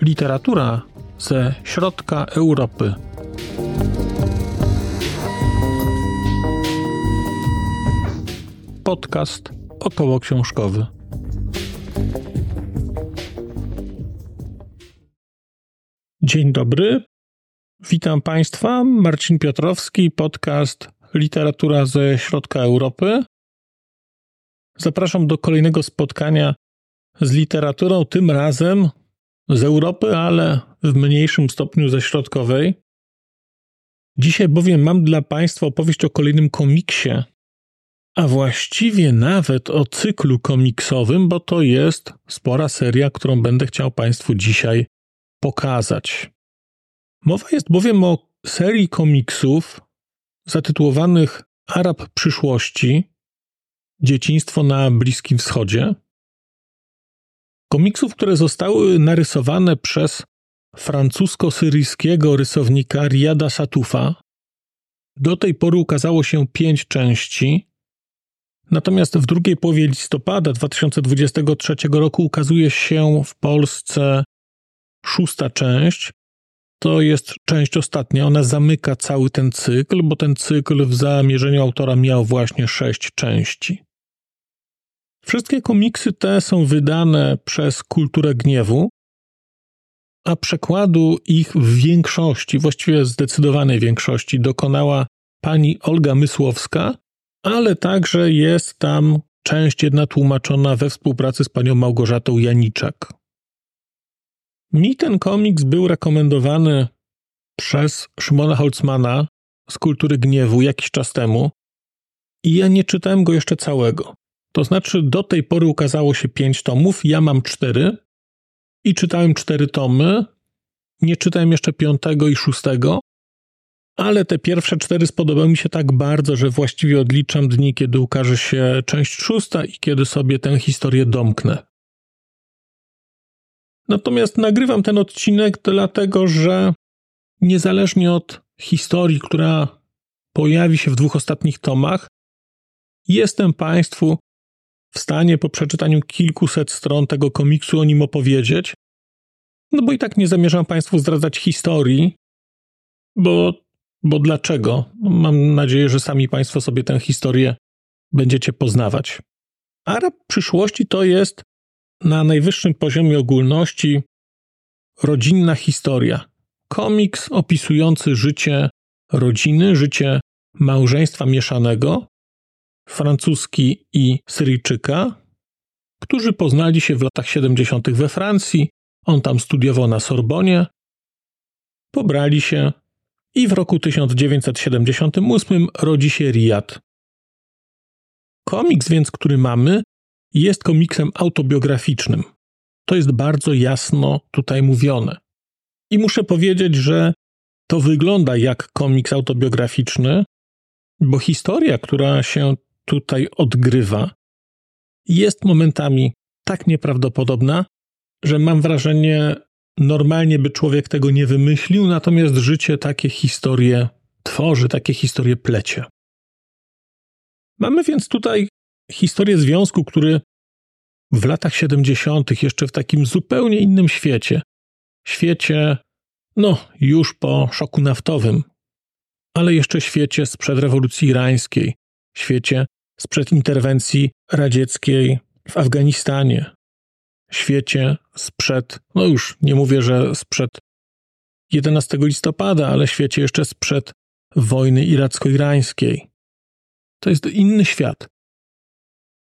Literatura ze środka Europy. Podcast około książkowy. Dzień dobry. Witam Państwa. Marcin Piotrowski, podcast Literatura ze środka Europy. Zapraszam do kolejnego spotkania z literaturą, tym razem z Europy, ale w mniejszym stopniu ze środkowej. Dzisiaj bowiem mam dla Państwa opowieść o kolejnym komiksie, a właściwie nawet o cyklu komiksowym, bo to jest spora seria, którą będę chciał Państwu dzisiaj pokazać. Mowa jest bowiem o serii komiksów zatytułowanych Arab przyszłości Dzieciństwo na Bliskim Wschodzie. Komiksów, które zostały narysowane przez francusko-syryjskiego rysownika Riada Satufa. Do tej pory ukazało się pięć części, natomiast w drugiej połowie listopada 2023 roku ukazuje się w Polsce szósta część. To jest część ostatnia, ona zamyka cały ten cykl, bo ten cykl w zamierzeniu autora miał właśnie sześć części. Wszystkie komiksy te są wydane przez Kulturę Gniewu, a przekładu ich w większości, właściwie zdecydowanej większości, dokonała pani Olga Mysłowska, ale także jest tam część jedna tłumaczona we współpracy z panią Małgorzatą Janiczak. Mi ten komiks był rekomendowany przez Szymona Holzmana z Kultury Gniewu jakiś czas temu i ja nie czytałem go jeszcze całego. To znaczy, do tej pory ukazało się pięć tomów, ja mam cztery i czytałem cztery tomy. Nie czytałem jeszcze piątego i szóstego, ale te pierwsze cztery spodobały mi się tak bardzo, że właściwie odliczam dni, kiedy ukaże się część szósta i kiedy sobie tę historię domknę. Natomiast nagrywam ten odcinek dlatego, że niezależnie od historii, która pojawi się w dwóch ostatnich tomach, jestem Państwu w stanie po przeczytaniu kilkuset stron tego komiksu o nim opowiedzieć. No bo i tak nie zamierzam Państwu zdradzać historii, bo, bo dlaczego? Mam nadzieję, że sami Państwo sobie tę historię będziecie poznawać. Arab przyszłości to jest na najwyższym poziomie ogólności rodzinna historia. Komiks opisujący życie rodziny, życie małżeństwa mieszanego, francuski i Syryjczyka, którzy poznali się w latach 70. we Francji. On tam studiował na Sorbonie. Pobrali się i w roku 1978 rodzi się Riyad. Komiks więc, który mamy, jest komiksem autobiograficznym. To jest bardzo jasno tutaj mówione. I muszę powiedzieć, że to wygląda jak komiks autobiograficzny, bo historia, która się tutaj odgrywa, jest momentami tak nieprawdopodobna, że mam wrażenie, normalnie by człowiek tego nie wymyślił, natomiast życie takie historie tworzy, takie historie plecie. Mamy więc tutaj historię związku, który w latach 70., jeszcze w takim zupełnie innym świecie, świecie, no, już po szoku naftowym, ale jeszcze świecie sprzed rewolucji irańskiej, świecie sprzed interwencji radzieckiej w Afganistanie, świecie sprzed, no już nie mówię, że sprzed 11 listopada, ale świecie jeszcze sprzed wojny iracko-irańskiej. To jest inny świat.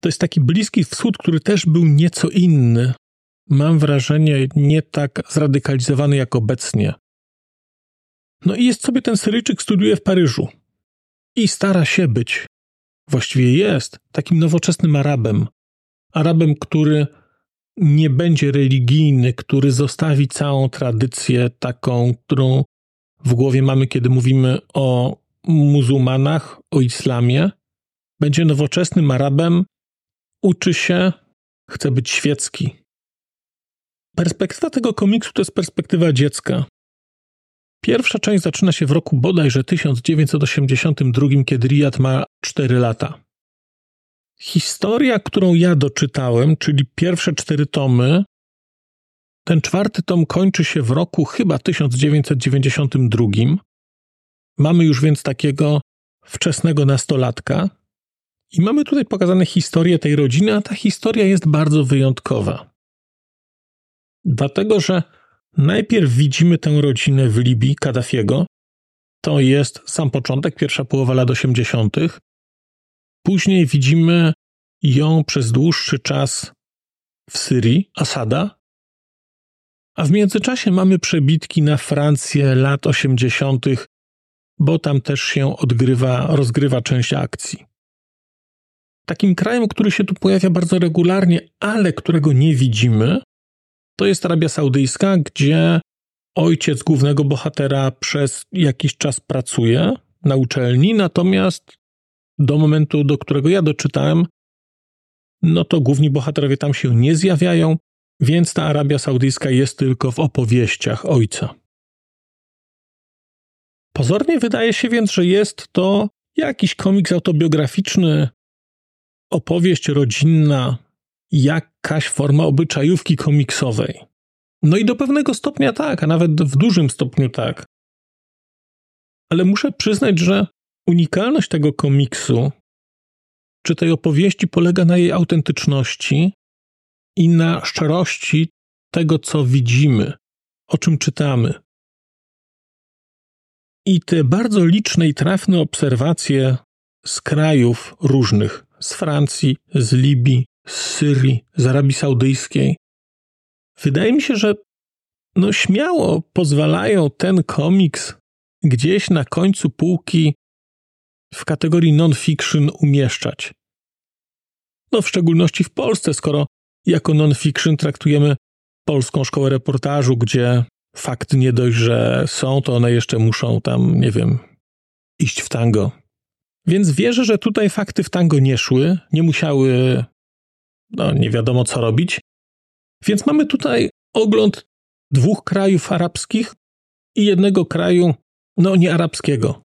To jest taki Bliski Wschód, który też był nieco inny. Mam wrażenie, nie tak zradykalizowany jak obecnie. No i jest sobie ten Syryjczyk, studiuje w Paryżu i stara się być właściwie jest takim nowoczesnym Arabem. Arabem, który nie będzie religijny, który zostawi całą tradycję taką, którą w głowie mamy, kiedy mówimy o muzułmanach, o islamie. Będzie nowoczesnym Arabem, uczy się, chce być świecki. Perspektywa tego komiksu to jest perspektywa dziecka. Pierwsza część zaczyna się w roku bodajże 1982, kiedy Riyad ma 4 lata. Historia, którą ja doczytałem, czyli pierwsze cztery tomy, ten czwarty tom kończy się w roku chyba 1992. Mamy już więc takiego wczesnego nastolatka i mamy tutaj pokazane historię tej rodziny, a ta historia jest bardzo wyjątkowa. Dlatego, że najpierw widzimy tę rodzinę w Libii Kaddafiego. To jest sam początek, pierwsza połowa lat 80. Później widzimy ją przez dłuższy czas w Syrii, Asada, a w międzyczasie mamy przebitki na Francję lat 80., bo tam też się odgrywa, rozgrywa część akcji. Takim krajem, który się tu pojawia bardzo regularnie, ale którego nie widzimy, to jest Arabia Saudyjska, gdzie ojciec głównego bohatera przez jakiś czas pracuje na uczelni, natomiast do momentu, do którego ja doczytałem, no to główni bohaterowie tam się nie zjawiają, więc ta Arabia Saudyjska jest tylko w opowieściach ojca. Pozornie wydaje się więc, że jest to jakiś komiks autobiograficzny, opowieść rodzinna, jakaś forma obyczajówki komiksowej. No i do pewnego stopnia tak, a nawet w dużym stopniu tak. Ale muszę przyznać, że unikalność tego komiksu czy tej opowieści polega na jej autentyczności i na szczerości tego, co widzimy, o czym czytamy. I te bardzo liczne i trafne obserwacje z krajów różnych, z Francji, z Libii, z Syrii, z Arabii Saudyjskiej, wydaje mi się, że no śmiało pozwalają ten komiks gdzieś na końcu półki w kategorii non-fiction umieszczać. No w szczególności w Polsce, skoro jako non-fiction traktujemy polską szkołę reportażu, gdzie fakty nie dość, że są, to one jeszcze muszą tam, nie wiem, iść w tango. Więc wierzę, że tutaj fakty w tango nie szły, nie musiały, no nie wiadomo co robić. Więc mamy tutaj ogląd dwóch krajów arabskich i jednego kraju, no nie arabskiego.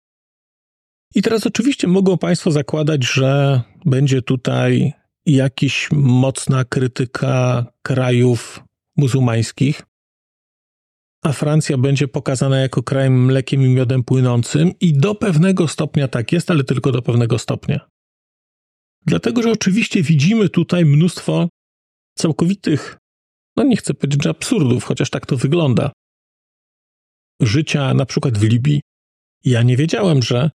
I teraz oczywiście mogą Państwo zakładać, że będzie tutaj jakiś mocna krytyka krajów muzułmańskich, a Francja będzie pokazana jako krajem mlekiem i miodem płynącym i do pewnego stopnia tak jest, ale tylko do pewnego stopnia. Dlatego, że oczywiście widzimy tutaj mnóstwo całkowitych, no nie chcę powiedzieć, że absurdów, chociaż tak to wygląda. Życia na przykład w Libii. Ja nie wiedziałem, że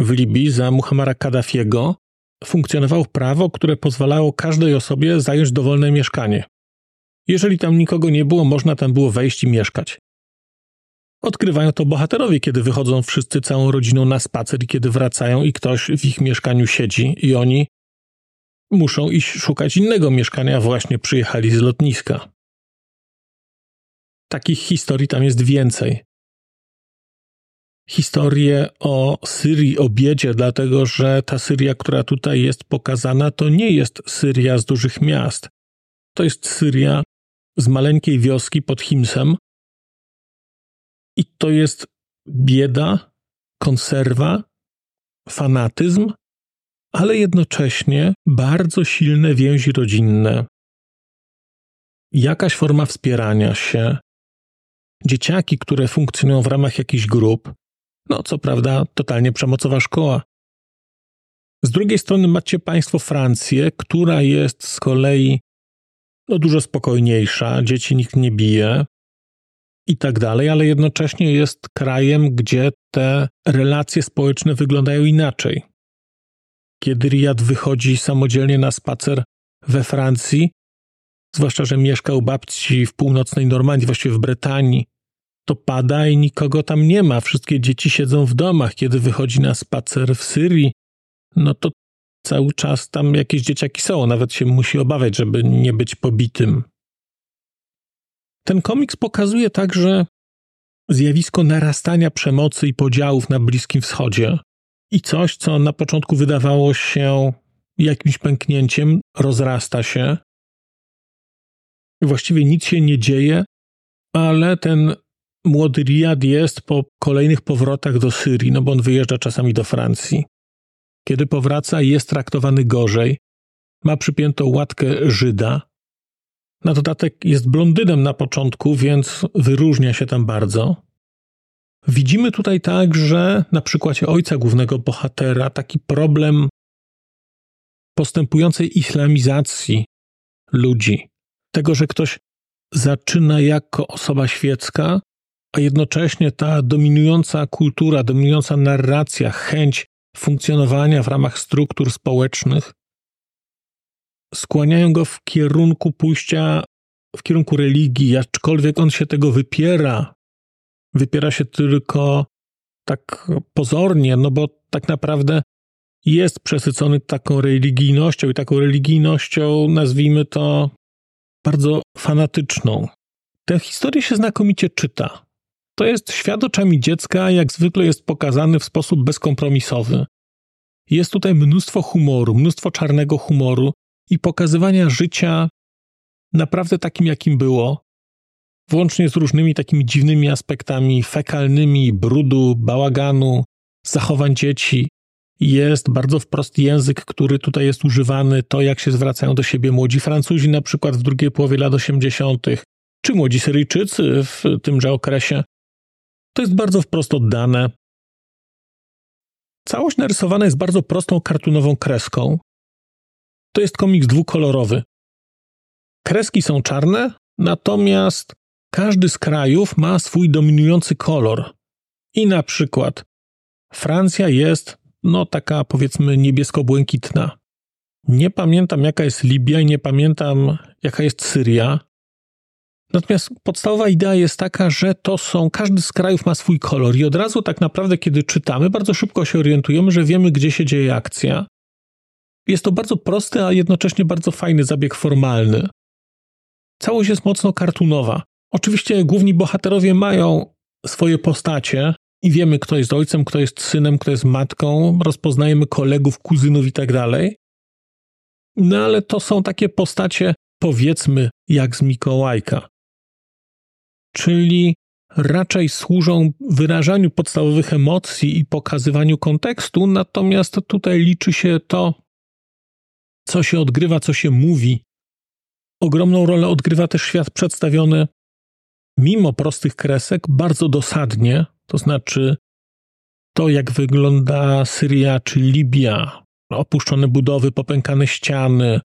w Libii za Muhammara Kaddafiego funkcjonowało prawo, które pozwalało każdej osobie zająć dowolne mieszkanie. Jeżeli tam nikogo nie było, można tam było wejść i mieszkać. Odkrywają to bohaterowie, kiedy wychodzą wszyscy całą rodziną na spacer i kiedy wracają i ktoś w ich mieszkaniu siedzi i oni muszą iść szukać innego mieszkania, właśnie przyjechali z lotniska. Takich historii tam jest więcej historię o Syrii, o biedzie, dlatego że ta Syria, która tutaj jest pokazana, to nie jest Syria z dużych miast. To jest Syria z maleńkiej wioski pod Himsem. I to jest bieda, konserwa, fanatyzm, ale jednocześnie bardzo silne więzi rodzinne, jakaś forma wspierania się, dzieciaki, które funkcjonują w ramach jakichś grup, no, co prawda, totalnie przemocowa szkoła. Z drugiej strony macie państwo Francję, która jest z kolei no, dużo spokojniejsza, dzieci nikt nie bije i tak dalej, ale jednocześnie jest krajem, gdzie te relacje społeczne wyglądają inaczej. Kiedy Riyad wychodzi samodzielnie na spacer we Francji, zwłaszcza, że mieszkał u babci w północnej Normandii, właściwie w Brytanii, to pada i nikogo tam nie ma. Wszystkie dzieci siedzą w domach. Kiedy wychodzi na spacer w Syrii, no to cały czas tam jakieś dzieciaki są. Nawet się musi obawiać, żeby nie być pobitym. Ten komiks pokazuje także zjawisko narastania przemocy i podziałów na Bliskim Wschodzie. I coś, co na początku wydawało się jakimś pęknięciem, rozrasta się. Właściwie nic się nie dzieje, ale ten młody Riyad jest po kolejnych powrotach do Syrii, no bo on wyjeżdża czasami do Francji. Kiedy powraca, jest traktowany gorzej, ma przypiętą łatkę Żyda. Na dodatek jest blondynem na początku, więc wyróżnia się tam bardzo. Widzimy tutaj także na przykładzie ojca głównego bohatera taki problem postępującej islamizacji ludzi. Tego, że ktoś zaczyna jako osoba świecka, a jednocześnie ta dominująca kultura, dominująca narracja, chęć funkcjonowania w ramach struktur społecznych skłaniają go w kierunku pójścia w kierunku religii, aczkolwiek on się tego wypiera. Wypiera się tylko tak pozornie, no bo tak naprawdę jest przesycony taką religijnością i taką religijnością, nazwijmy to, bardzo fanatyczną. Tę historię się znakomicie czyta. To jest świat oczami dziecka, jak zwykle jest pokazany w sposób bezkompromisowy. Jest tutaj mnóstwo humoru, mnóstwo czarnego humoru i pokazywania życia naprawdę takim, jakim było, włącznie z różnymi takimi dziwnymi aspektami fekalnymi, brudu, bałaganu, zachowań dzieci. Jest bardzo wprost język, który tutaj jest używany, to jak się zwracają do siebie młodzi Francuzi, na przykład w drugiej połowie lat 80., czy młodzi Syryjczycy w tymże okresie. To jest bardzo wprost oddane. Całość narysowana jest bardzo prostą kartunową kreską. To jest komiks dwukolorowy. Kreski są czarne, natomiast każdy z krajów ma swój dominujący kolor. I na przykład Francja jest, no taka powiedzmy niebiesko-błękitna. Nie pamiętam jaka jest Libia i nie pamiętam jaka jest Syria. Natomiast podstawowa idea jest taka, że to są, każdy z krajów ma swój kolor i od razu tak naprawdę, kiedy czytamy, bardzo szybko się orientujemy, że wiemy, gdzie się dzieje akcja. Jest to bardzo prosty, a jednocześnie bardzo fajny zabieg formalny. Całość jest mocno kartunowa. Oczywiście główni bohaterowie mają swoje postacie i wiemy, kto jest ojcem, kto jest synem, kto jest matką, rozpoznajemy kolegów, kuzynów i tak dalej. No ale to są takie postacie, powiedzmy, jak z Mikołajka. Czyli raczej służą wyrażaniu podstawowych emocji i pokazywaniu kontekstu, natomiast tutaj liczy się to, co się odgrywa, co się mówi. Ogromną rolę odgrywa też świat przedstawiony, mimo prostych kresek, bardzo dosadnie, to znaczy to, jak wygląda Syria czy Libia, opuszczone budowy, popękane ściany,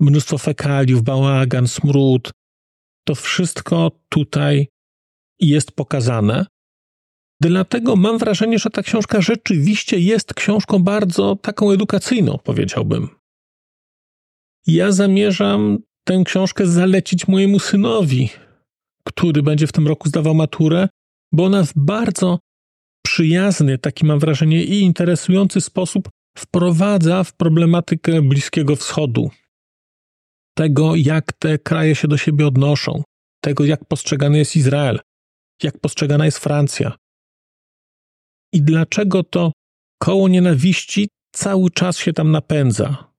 mnóstwo fekaliów, bałagan, smród. To wszystko tutaj jest pokazane. Dlatego mam wrażenie, że ta książka rzeczywiście jest książką bardzo taką edukacyjną, powiedziałbym. Ja zamierzam tę książkę zalecić mojemu synowi, który będzie w tym roku zdawał maturę, bo ona w bardzo przyjazny, taki mam wrażenie, i interesujący sposób wprowadza w problematykę Bliskiego Wschodu. Tego, jak te kraje się do siebie odnoszą, tego, jak postrzegany jest Izrael, jak postrzegana jest Francja. I dlaczego to koło nienawiści cały czas się tam napędza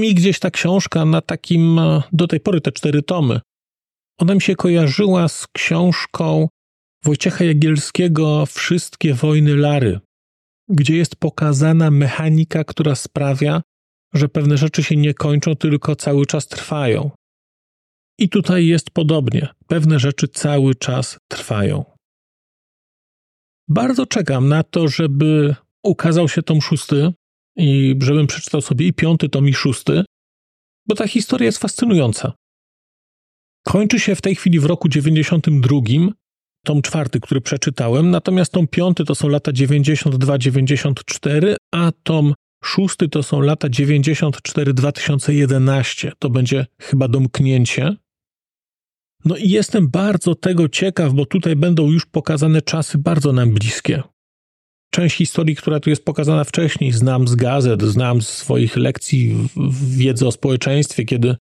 mi gdzieś ta książka na takim, do tej pory te cztery tomy, ona mi się kojarzyła z książką Wojciecha Jagielskiego Wszystkie wojny Lary, gdzie jest pokazana mechanika, która sprawia, że pewne rzeczy się nie kończą, tylko cały czas trwają. I tutaj jest podobnie. Pewne rzeczy cały czas trwają. Bardzo czekam na to, żeby ukazał się tom szósty, i żebym przeczytał sobie i piąty, tom i szósty, bo ta historia jest fascynująca. Kończy się w tej chwili w roku 92, tom czwarty, który przeczytałem, natomiast tom piąty to są lata 92-94, a tom szósty to są lata 94-2011. To będzie chyba domknięcie. No i jestem bardzo tego ciekaw, bo tutaj będą już pokazane czasy bardzo nam bliskie część historii, która tu jest pokazana wcześniej, znam z gazet, znam z swoich lekcji wiedzy o społeczeństwie, kiedy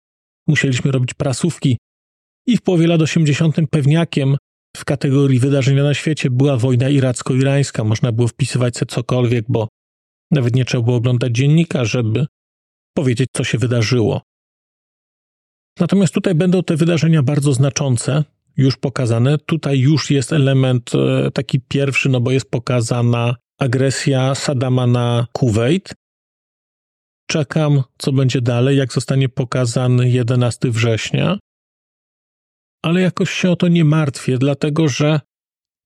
musieliśmy robić prasówki. I w połowie lat 80. pewniakiem w kategorii wydarzenia na świecie była wojna iracko-irańska. Można było wpisywać sobie cokolwiek, bo nawet nie trzeba było oglądać dziennika, żeby powiedzieć, co się wydarzyło. Natomiast tutaj będą te wydarzenia bardzo znaczące już pokazane. Tutaj już jest element e, taki pierwszy, no bo jest pokazana agresja Saddama na Kuwait. Czekam, co będzie dalej, jak zostanie pokazany 11 września. Ale jakoś się o to nie martwię, dlatego że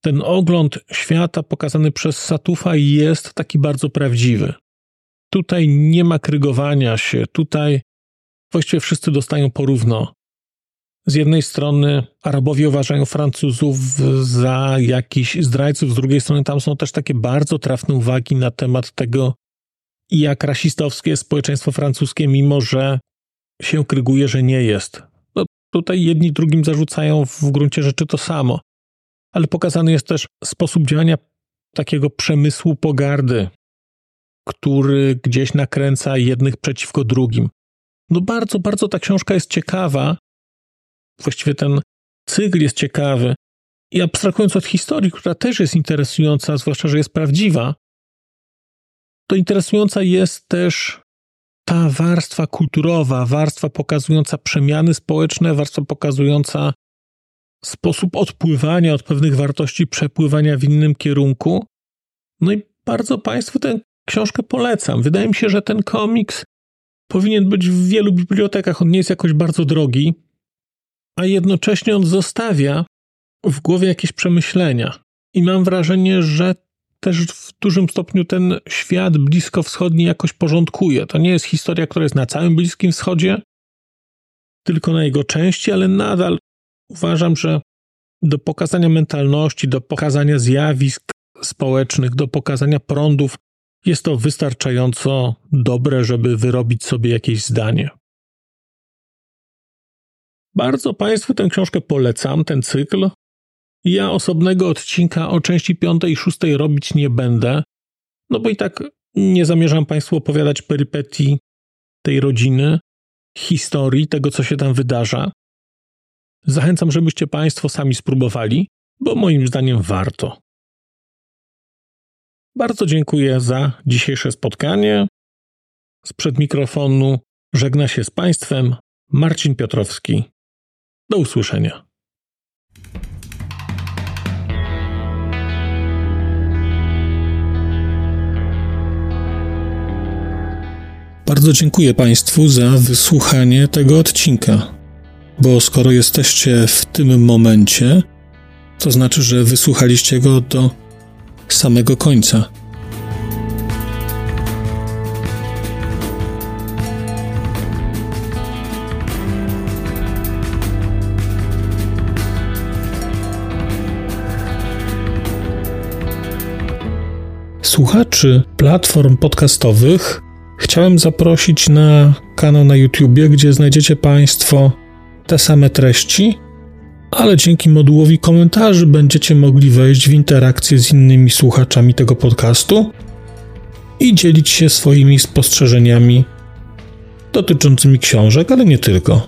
ten ogląd świata pokazany przez Satufa jest taki bardzo prawdziwy. Tutaj nie ma krygowania się, tutaj właściwie wszyscy dostają porówno. Z jednej strony Arabowie uważają Francuzów za jakichś zdrajców, z drugiej strony tam są też takie bardzo trafne uwagi na temat tego, jak rasistowskie jest społeczeństwo francuskie, mimo że się kryguje, że nie jest. No, tutaj jedni drugim zarzucają w gruncie rzeczy to samo, ale pokazany jest też sposób działania takiego przemysłu pogardy, który gdzieś nakręca jednych przeciwko drugim. No bardzo, bardzo ta książka jest ciekawa. Właściwie ten cykl jest ciekawy. I abstrahując od historii, która też jest interesująca, zwłaszcza, że jest prawdziwa, to interesująca jest też ta warstwa kulturowa, warstwa pokazująca przemiany społeczne, warstwa pokazująca sposób odpływania od pewnych wartości, przepływania w innym kierunku. No i bardzo Państwu tę książkę polecam. Wydaje mi się, że ten komiks powinien być w wielu bibliotekach. On nie jest jakoś bardzo drogi, a jednocześnie on zostawia w głowie jakieś przemyślenia. I mam wrażenie, że też w dużym stopniu ten świat bliskowschodni jakoś porządkuje. To nie jest historia, która jest na całym Bliskim Wschodzie, tylko na jego części, ale nadal uważam, że do pokazania mentalności, do pokazania zjawisk społecznych, do pokazania prądów jest to wystarczająco dobre, żeby wyrobić sobie jakieś zdanie. Bardzo Państwu tę książkę polecam, ten cykl. Ja osobnego odcinka o części piątej i szóstej robić nie będę, no bo i tak nie zamierzam Państwu opowiadać perypetii tej rodziny, historii, tego co się tam wydarza. Zachęcam, żebyście Państwo sami spróbowali, bo moim zdaniem warto. Bardzo dziękuję za dzisiejsze spotkanie. Sprzed mikrofonu żegna się z Państwem Marcin Piotrowski. Do usłyszenia. Bardzo dziękuję Państwu za wysłuchanie tego odcinka, bo skoro jesteście w tym momencie, to znaczy, że wysłuchaliście go do samego końca. Słuchaczy platform podcastowych chciałem zaprosić na kanał na YouTube, gdzie znajdziecie Państwo te same treści, ale dzięki modułowi komentarzy będziecie mogli wejść w interakcję z innymi słuchaczami tego podcastu i dzielić się swoimi spostrzeżeniami dotyczącymi książek, ale nie tylko.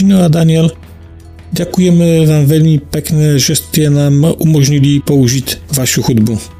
Krzysztof a Daniel, Ďakujeme vám veľmi pekne, že ste nám umožnili použiť vašu hudbu.